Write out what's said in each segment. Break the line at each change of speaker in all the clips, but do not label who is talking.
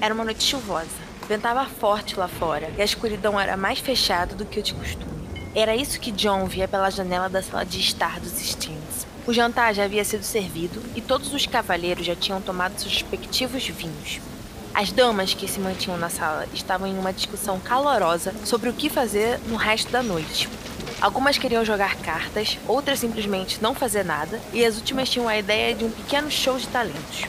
Era uma noite chuvosa. Ventava forte lá fora e a escuridão era mais fechada do que o de costume. Era isso que John via pela janela da sala de estar dos Steens. O jantar já havia sido servido e todos os cavalheiros já tinham tomado seus respectivos vinhos. As damas que se mantinham na sala estavam em uma discussão calorosa sobre o que fazer no resto da noite. Algumas queriam jogar cartas, outras simplesmente não fazer nada, e as últimas tinham a ideia de um pequeno show de talentos.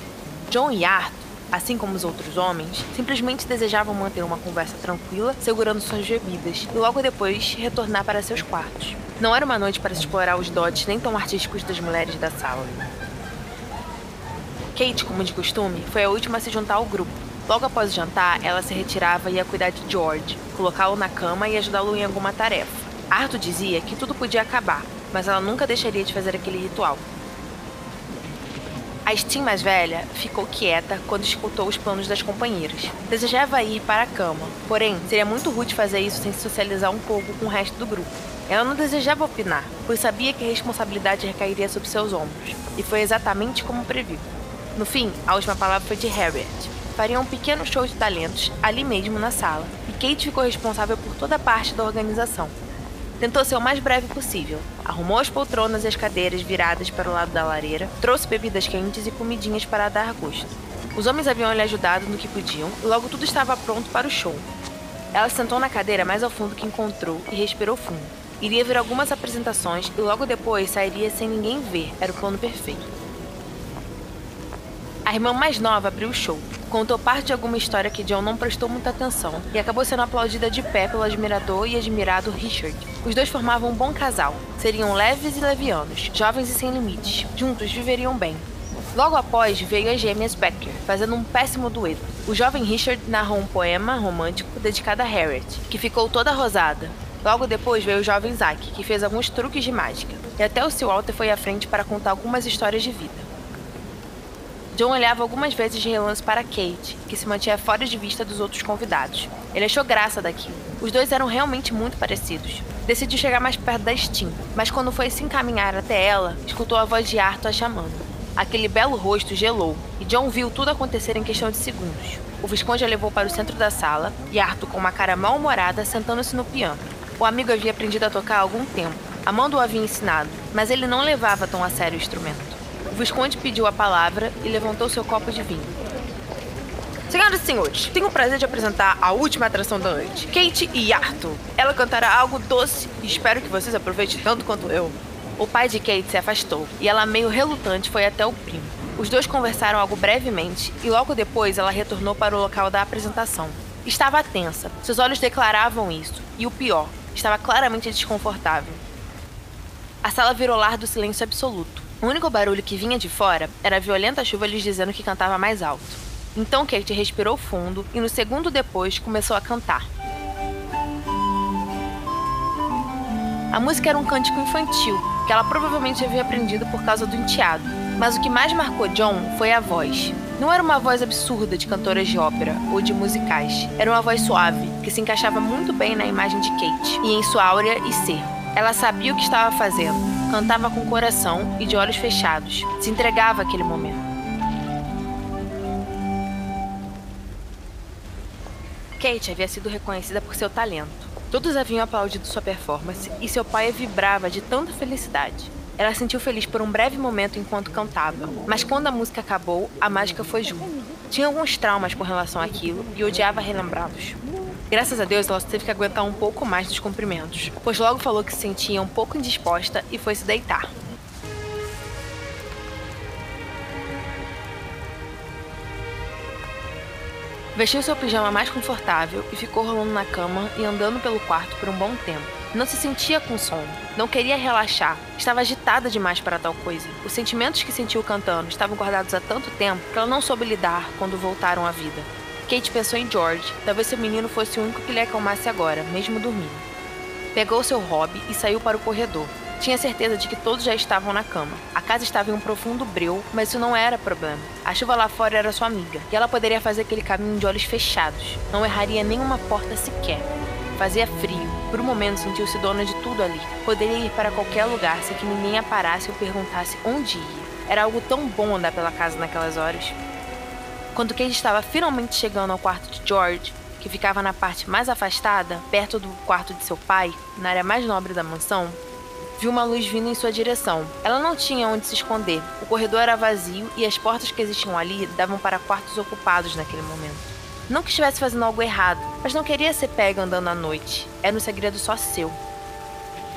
John e Arthur, assim como os outros homens, simplesmente desejavam manter uma conversa tranquila, segurando suas bebidas, e logo depois retornar para seus quartos. Não era uma noite para se explorar os dotes nem tão artísticos das mulheres da sala. Kate, como de costume, foi a última a se juntar ao grupo. Logo após o jantar, ela se retirava e ia cuidar de George, colocá-lo na cama e ajudá-lo em alguma tarefa. Arthur dizia que tudo podia acabar, mas ela nunca deixaria de fazer aquele ritual. A Steam mais velha ficou quieta quando escutou os planos das companheiras. Desejava ir para a cama, porém, seria muito rude fazer isso sem se socializar um pouco com o resto do grupo. Ela não desejava opinar, pois sabia que a responsabilidade recairia sobre seus ombros, e foi exatamente como previu. No fim, a última palavra foi de Harriet. Fariam um pequeno show de talentos ali mesmo na sala, e Kate ficou responsável por toda a parte da organização. Tentou ser o mais breve possível. Arrumou as poltronas e as cadeiras viradas para o lado da lareira, trouxe bebidas quentes e comidinhas para dar gosto. Os homens haviam lhe ajudado no que podiam e logo tudo estava pronto para o show. Ela sentou na cadeira mais ao fundo que encontrou e respirou fundo. Iria ver algumas apresentações e logo depois sairia sem ninguém ver. Era o plano perfeito. A irmã mais nova abriu o show. Contou parte de alguma história que John não prestou muita atenção e acabou sendo aplaudida de pé pelo admirador e admirado Richard. Os dois formavam um bom casal. Seriam leves e levianos, jovens e sem limites. Juntos viveriam bem. Logo após veio as gêmeas Becker, fazendo um péssimo dueto. O jovem Richard narrou um poema romântico dedicado a Harriet, que ficou toda rosada, Logo depois veio o jovem Zack, que fez alguns truques de mágica, e até o Sir Walter foi à frente para contar algumas histórias de vida. John olhava algumas vezes de relance para Kate, que se mantinha fora de vista dos outros convidados. Ele achou graça daquilo. Os dois eram realmente muito parecidos. Decidiu chegar mais perto da Steam, mas quando foi se encaminhar até ela, escutou a voz de Arthur a chamando. Aquele belo rosto gelou, e John viu tudo acontecer em questão de segundos. O Visconde a levou para o centro da sala, e Arthur, com uma cara mal-humorada, sentando-se no piano. O amigo havia aprendido a tocar há algum tempo. Amanda o havia ensinado, mas ele não levava tão a sério o instrumento. Visconde pediu a palavra e levantou seu copo de vinho. Senhoras e senhores, tenho o prazer de apresentar a última atração da noite, Kate e Arthur. Ela cantará algo doce e espero que vocês aproveitem tanto quanto eu. O pai de Kate se afastou e ela, meio relutante, foi até o primo. Os dois conversaram algo brevemente e logo depois ela retornou para o local da apresentação. Estava tensa, seus olhos declaravam isso, e o pior, Estava claramente desconfortável. A sala virou lar do silêncio absoluto. O único barulho que vinha de fora era a violenta chuva lhes dizendo que cantava mais alto. Então Kate respirou fundo e no segundo depois começou a cantar. A música era um cântico infantil, que ela provavelmente havia aprendido por causa do enteado. Mas o que mais marcou John foi a voz. Não era uma voz absurda de cantoras de ópera ou de musicais. Era uma voz suave, que se encaixava muito bem na imagem de Kate e em sua áurea e ser. Ela sabia o que estava fazendo, cantava com coração e de olhos fechados, se entregava àquele momento. Kate havia sido reconhecida por seu talento. Todos haviam aplaudido sua performance e seu pai vibrava de tanta felicidade. Ela sentiu feliz por um breve momento enquanto cantava, mas quando a música acabou, a mágica foi junto. Tinha alguns traumas com relação àquilo e odiava relembrá-los. Graças a Deus, ela teve que aguentar um pouco mais dos cumprimentos, pois logo falou que se sentia um pouco indisposta e foi se deitar. Vestiu seu pijama mais confortável e ficou rolando na cama e andando pelo quarto por um bom tempo. Não se sentia com sono, não queria relaxar, estava agitada demais para tal coisa. Os sentimentos que sentiu cantando estavam guardados há tanto tempo que ela não soube lidar quando voltaram à vida. Kate pensou em George, talvez seu menino fosse o único que lhe acalmasse agora, mesmo dormindo. Pegou seu hobby e saiu para o corredor. Tinha certeza de que todos já estavam na cama. A casa estava em um profundo breu, mas isso não era problema. A chuva lá fora era sua amiga, e ela poderia fazer aquele caminho de olhos fechados. Não erraria nenhuma porta sequer. Fazia frio. Por um momento sentiu-se dona de tudo ali. Poderia ir para qualquer lugar sem que ninguém a parasse ou perguntasse onde ia. Era algo tão bom andar pela casa naquelas horas. Quando Kate estava finalmente chegando ao quarto de George, que ficava na parte mais afastada, perto do quarto de seu pai, na área mais nobre da mansão, viu uma luz vindo em sua direção. Ela não tinha onde se esconder. O corredor era vazio e as portas que existiam ali davam para quartos ocupados naquele momento. Não que estivesse fazendo algo errado, mas não queria ser pega andando à noite. Era um segredo só seu.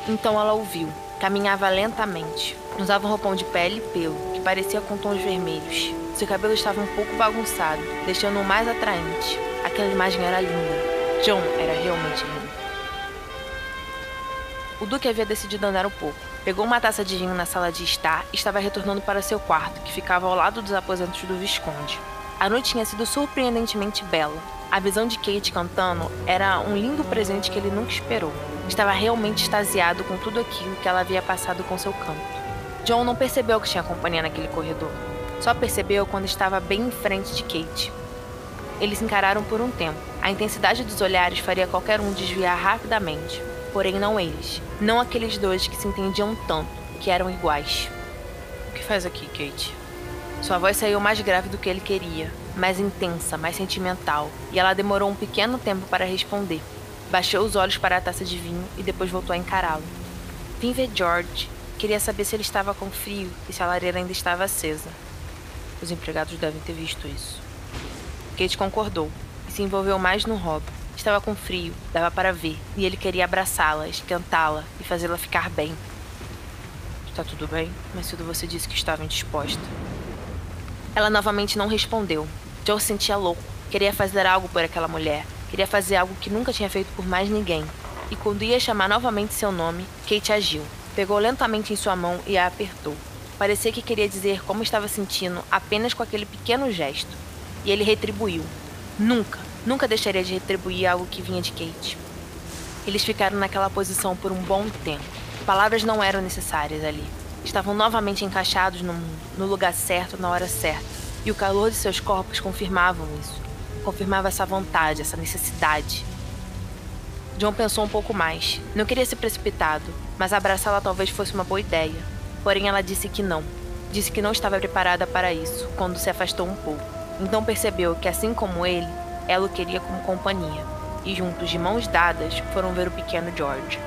Então ela ouviu. Caminhava lentamente. Usava um roupão de pele e pelo, parecia com tons vermelhos. Seu cabelo estava um pouco bagunçado, deixando-o mais atraente. Aquela imagem era linda. John era realmente lindo. O Duque havia decidido andar um pouco. Pegou uma taça de vinho na sala de estar e estava retornando para seu quarto, que ficava ao lado dos aposentos do Visconde. A noite tinha sido surpreendentemente bela. A visão de Kate cantando era um lindo presente que ele nunca esperou. Estava realmente extasiado com tudo aquilo que ela havia passado com seu canto. John não percebeu que tinha companhia naquele corredor. Só percebeu quando estava bem em frente de Kate. Eles encararam por um tempo. A intensidade dos olhares faria qualquer um desviar rapidamente. Porém, não eles. Não aqueles dois que se entendiam tanto, que eram iguais. O que faz aqui, Kate? Sua voz saiu mais grave do que ele queria, mais intensa, mais sentimental, e ela demorou um pequeno tempo para responder. Baixou os olhos para a taça de vinho e depois voltou a encará-lo. Vim ver George. Queria saber se ele estava com frio e se a lareira ainda estava acesa. Os empregados devem ter visto isso. Kate concordou e se envolveu mais no Rob. Estava com frio, dava para ver, e ele queria abraçá-la, esquentá-la e fazê-la ficar bem. Está tudo bem, mas tudo você disse que estava indisposta. Ela novamente não respondeu. Joe se sentia louco, queria fazer algo por aquela mulher, queria fazer algo que nunca tinha feito por mais ninguém. E quando ia chamar novamente seu nome, Kate agiu. Pegou lentamente em sua mão e a apertou. Parecia que queria dizer como estava sentindo apenas com aquele pequeno gesto. E ele retribuiu. Nunca, nunca deixaria de retribuir algo que vinha de Kate. Eles ficaram naquela posição por um bom tempo. Palavras não eram necessárias ali. Estavam novamente encaixados no no lugar certo, na hora certa. E o calor de seus corpos confirmavam isso. Confirmava essa vontade, essa necessidade. John pensou um pouco mais. Não queria ser precipitado, mas abraçá-la talvez fosse uma boa ideia. Porém, ela disse que não. Disse que não estava preparada para isso quando se afastou um pouco. Então percebeu que, assim como ele, ela o queria como companhia, e juntos, de mãos dadas, foram ver o pequeno George.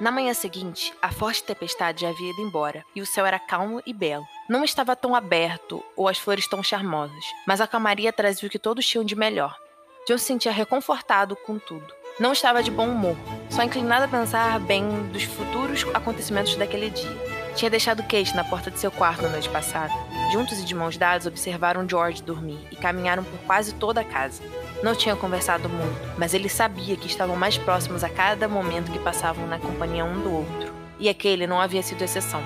Na manhã seguinte, a forte tempestade já havia ido embora e o céu era calmo e belo. Não estava tão aberto ou as flores tão charmosas, mas a calmaria trazia o que todos tinham de melhor. John se sentia reconfortado com tudo. Não estava de bom humor, só inclinado a pensar bem dos futuros acontecimentos daquele dia. Tinha deixado Kate na porta de seu quarto na noite passada. Juntos e de mãos dadas, observaram George dormir e caminharam por quase toda a casa. Não tinham conversado muito, mas ele sabia que estavam mais próximos a cada momento que passavam na companhia um do outro. E aquele não havia sido exceção.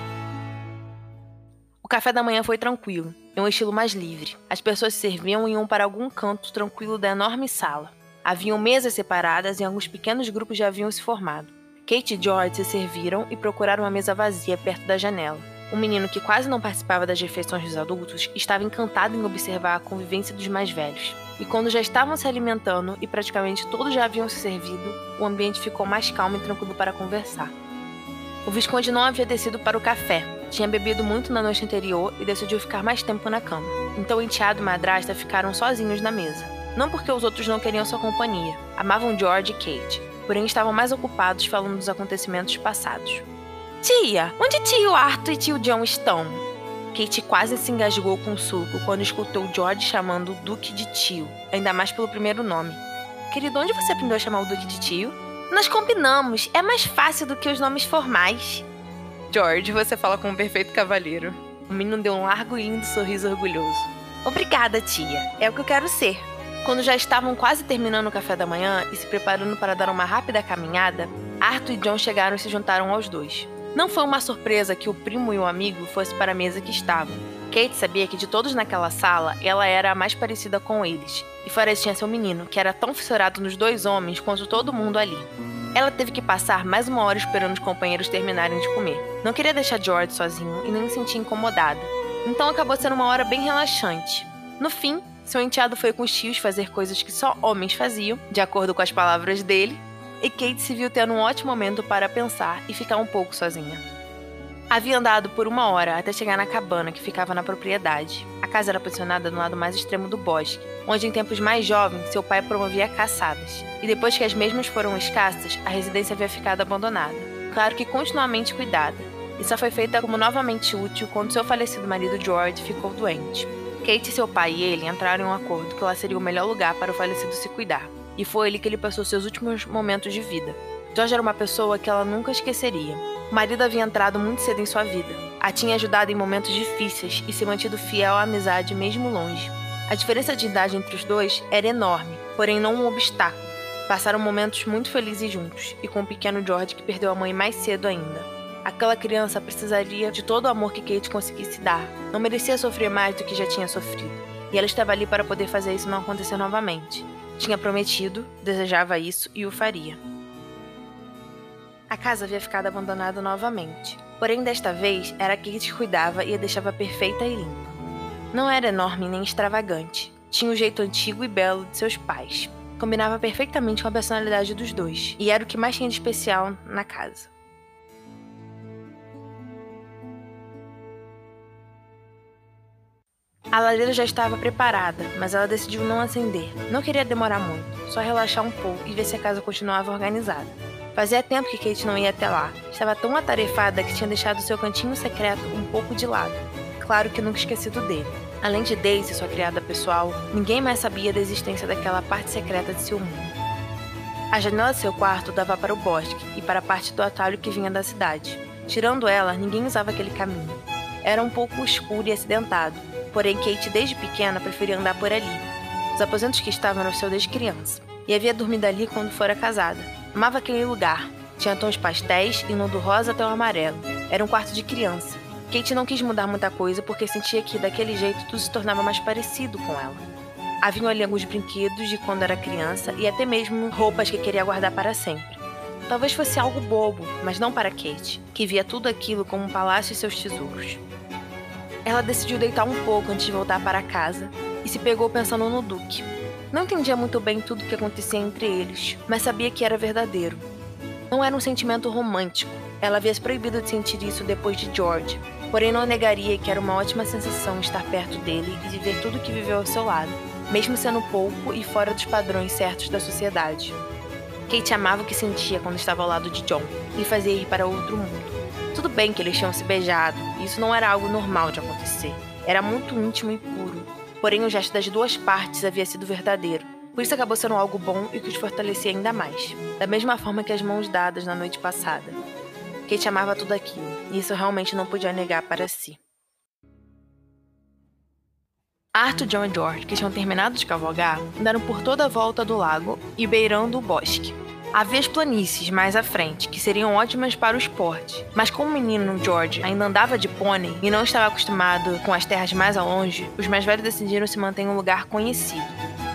O café da manhã foi tranquilo, em um estilo mais livre. As pessoas se serviam e iam para algum canto tranquilo da enorme sala. Haviam mesas separadas e alguns pequenos grupos já haviam se formado. Kate e George se serviram e procuraram uma mesa vazia perto da janela. O menino, que quase não participava das refeições dos adultos, estava encantado em observar a convivência dos mais velhos. E quando já estavam se alimentando e praticamente todos já haviam se servido, o ambiente ficou mais calmo e tranquilo para conversar. O Visconde não havia descido para o café, tinha bebido muito na noite anterior e decidiu ficar mais tempo na cama. Então o enteado e madrasta ficaram sozinhos na mesa. Não porque os outros não queriam sua companhia, amavam George e Kate, porém estavam mais ocupados falando dos acontecimentos passados. Tia, onde tio Arthur e tio John estão? Kate quase se engasgou com o suco quando escutou George chamando o Duque de tio, ainda mais pelo primeiro nome. Querido, onde você aprendeu a chamar o Duque de tio? Nós combinamos, é mais fácil do que os nomes formais. George, você fala como um perfeito cavalheiro. O menino deu um largo e lindo sorriso orgulhoso. Obrigada, tia. É o que eu quero ser. Quando já estavam quase terminando o café da manhã e se preparando para dar uma rápida caminhada, Arthur e John chegaram e se juntaram aos dois. Não foi uma surpresa que o primo e o amigo fossem para a mesa que estavam. Kate sabia que de todos naquela sala, ela era a mais parecida com eles. E fora isso tinha seu menino, que era tão fissurado nos dois homens quanto todo mundo ali. Ela teve que passar mais uma hora esperando os companheiros terminarem de comer. Não queria deixar George sozinho e nem se sentia incomodada. Então acabou sendo uma hora bem relaxante. No fim, Seu enteado foi com os tios fazer coisas que só homens faziam, de acordo com as palavras dele, e Kate se viu tendo um ótimo momento para pensar e ficar um pouco sozinha. Havia andado por uma hora até chegar na cabana que ficava na propriedade. A casa era posicionada no lado mais extremo do bosque, onde em tempos mais jovens seu pai promovia caçadas. E depois que as mesmas foram escassas, a residência havia ficado abandonada. Claro que continuamente cuidada, e só foi feita como novamente útil quando seu falecido marido George ficou doente. Kate, seu pai e ele entraram em um acordo que lá seria o melhor lugar para o falecido se cuidar, e foi ele que ele passou seus últimos momentos de vida. George era uma pessoa que ela nunca esqueceria. O marido havia entrado muito cedo em sua vida, a tinha ajudado em momentos difíceis e se mantido fiel à amizade mesmo longe. A diferença de idade entre os dois era enorme, porém não um obstáculo. Passaram momentos muito felizes juntos, e com o pequeno George que perdeu a mãe mais cedo ainda. Aquela criança precisaria de todo o amor que Kate conseguisse dar. Não merecia sofrer mais do que já tinha sofrido. E ela estava ali para poder fazer isso não acontecer novamente. Tinha prometido, desejava isso e o faria. A casa havia ficado abandonada novamente. Porém, desta vez, era Kate que cuidava e a deixava perfeita e limpa. Não era enorme nem extravagante. Tinha o jeito antigo e belo de seus pais. Combinava perfeitamente com a personalidade dos dois, e era o que mais tinha de especial na casa. A lareira já estava preparada, mas ela decidiu não acender. Não queria demorar muito, só relaxar um pouco e ver se a casa continuava organizada. Fazia tempo que Kate não ia até lá. Estava tão atarefada que tinha deixado seu cantinho secreto um pouco de lado. Claro que nunca esquecido dele. Além de Daisy, sua criada pessoal, ninguém mais sabia da existência daquela parte secreta de seu mundo. A janela de seu quarto dava para o bosque e para a parte do atalho que vinha da cidade. Tirando ela, ninguém usava aquele caminho. Era um pouco escuro e acidentado, porém Kate desde pequena preferia andar por ali. Os aposentos que estavam no seu desde criança, e havia dormido ali quando fora casada. Amava aquele lugar. Tinha tons pastéis, indo do rosa até o amarelo. Era um quarto de criança. Kate não quis mudar muita coisa porque sentia que daquele jeito tudo se tornava mais parecido com ela. Haviam ali alguns brinquedos de quando era criança e até mesmo roupas que queria guardar para sempre. Talvez fosse algo bobo, mas não para Kate, que via tudo aquilo como um palácio e seus tesouros. Ela decidiu deitar um pouco antes de voltar para casa e se pegou pensando no Duque. Não entendia muito bem tudo o que acontecia entre eles, mas sabia que era verdadeiro. Não era um sentimento romântico. Ela havia se proibido de sentir isso depois de George, porém não negaria que era uma ótima sensação estar perto dele e viver tudo o que viveu ao seu lado, mesmo sendo pouco e fora dos padrões certos da sociedade. Kate amava o que sentia quando estava ao lado de John e fazia ir para outro mundo. Tudo bem que eles tinham se beijado, isso não era algo normal de acontecer. Era muito íntimo e puro. Porém, o gesto das duas partes havia sido verdadeiro. Por isso acabou sendo algo bom e que os fortalecia ainda mais. Da mesma forma que as mãos dadas na noite passada. Kate amava tudo aquilo, e isso realmente não podia negar para si. Arthur, John e George, que tinham terminado de cavalgar, andaram por toda a volta do lago e beirando o bosque. Havia as planícies mais à frente, que seriam ótimas para o esporte. Mas como o menino George ainda andava de pônei e não estava acostumado com as terras mais ao longe, os mais velhos decidiram se manter em um lugar conhecido.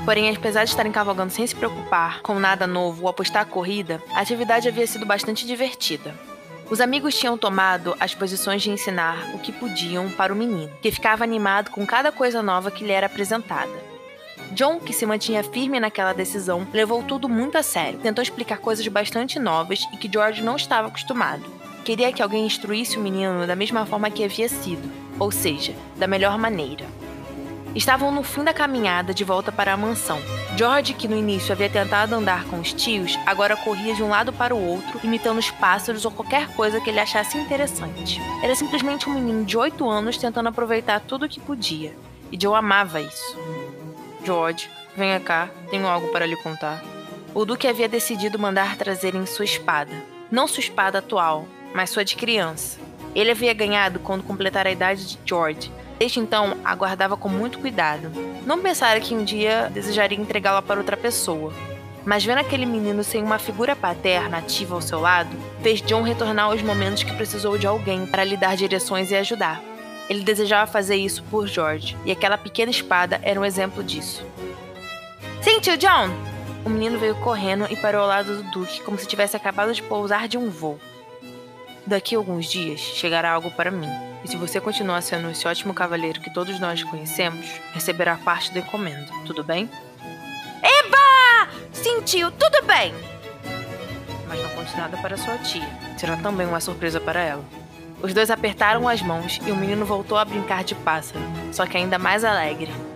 Porém, apesar de estarem cavalgando sem se preocupar com nada novo ou apostar a corrida, a atividade havia sido bastante divertida. Os amigos tinham tomado as posições de ensinar o que podiam para o menino, que ficava animado com cada coisa nova que lhe era apresentada. John, que se mantinha firme naquela decisão, levou tudo muito a sério. Tentou explicar coisas bastante novas e que George não estava acostumado. Queria que alguém instruísse o menino da mesma forma que havia sido, ou seja, da melhor maneira. Estavam no fim da caminhada de volta para a mansão. George, que no início havia tentado andar com os tios, agora corria de um lado para o outro, imitando os pássaros ou qualquer coisa que ele achasse interessante. Era simplesmente um menino de 8 anos tentando aproveitar tudo o que podia. E Joe amava isso. George, venha cá, tenho algo para lhe contar. O Duque havia decidido mandar trazerem sua espada. Não sua espada atual, mas sua de criança. Ele havia ganhado quando completara a idade de George. Desde então, a guardava com muito cuidado. Não pensara que um dia desejaria entregá-la para outra pessoa. Mas vendo aquele menino sem uma figura paterna ativa ao seu lado, fez John retornar aos momentos que precisou de alguém para lhe dar direções e ajudar. Ele desejava fazer isso por George, e aquela pequena espada era um exemplo disso. Sim, tio John! O menino veio correndo e parou ao lado do Duque, como se tivesse acabado de pousar de um voo. Daqui a alguns dias chegará algo para mim. E se você continuar sendo esse ótimo cavaleiro que todos nós conhecemos, receberá parte da encomenda, tudo bem? Eba! Sentiu, tudo bem! Mas não conte nada para sua tia. Será também uma surpresa para ela. Os dois apertaram as mãos e o menino voltou a brincar de pássaro, só que ainda mais alegre.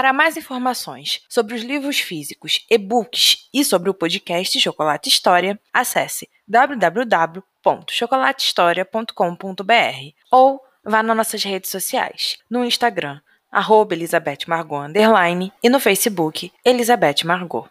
Para mais informações sobre os livros físicos, e-books e sobre o podcast Chocolate História, acesse www.chocolatehistoria.com.br ou vá nas nossas redes sociais, no Instagram, arroba Elizabeth Margot, e no Facebook, Elizabeth Margot.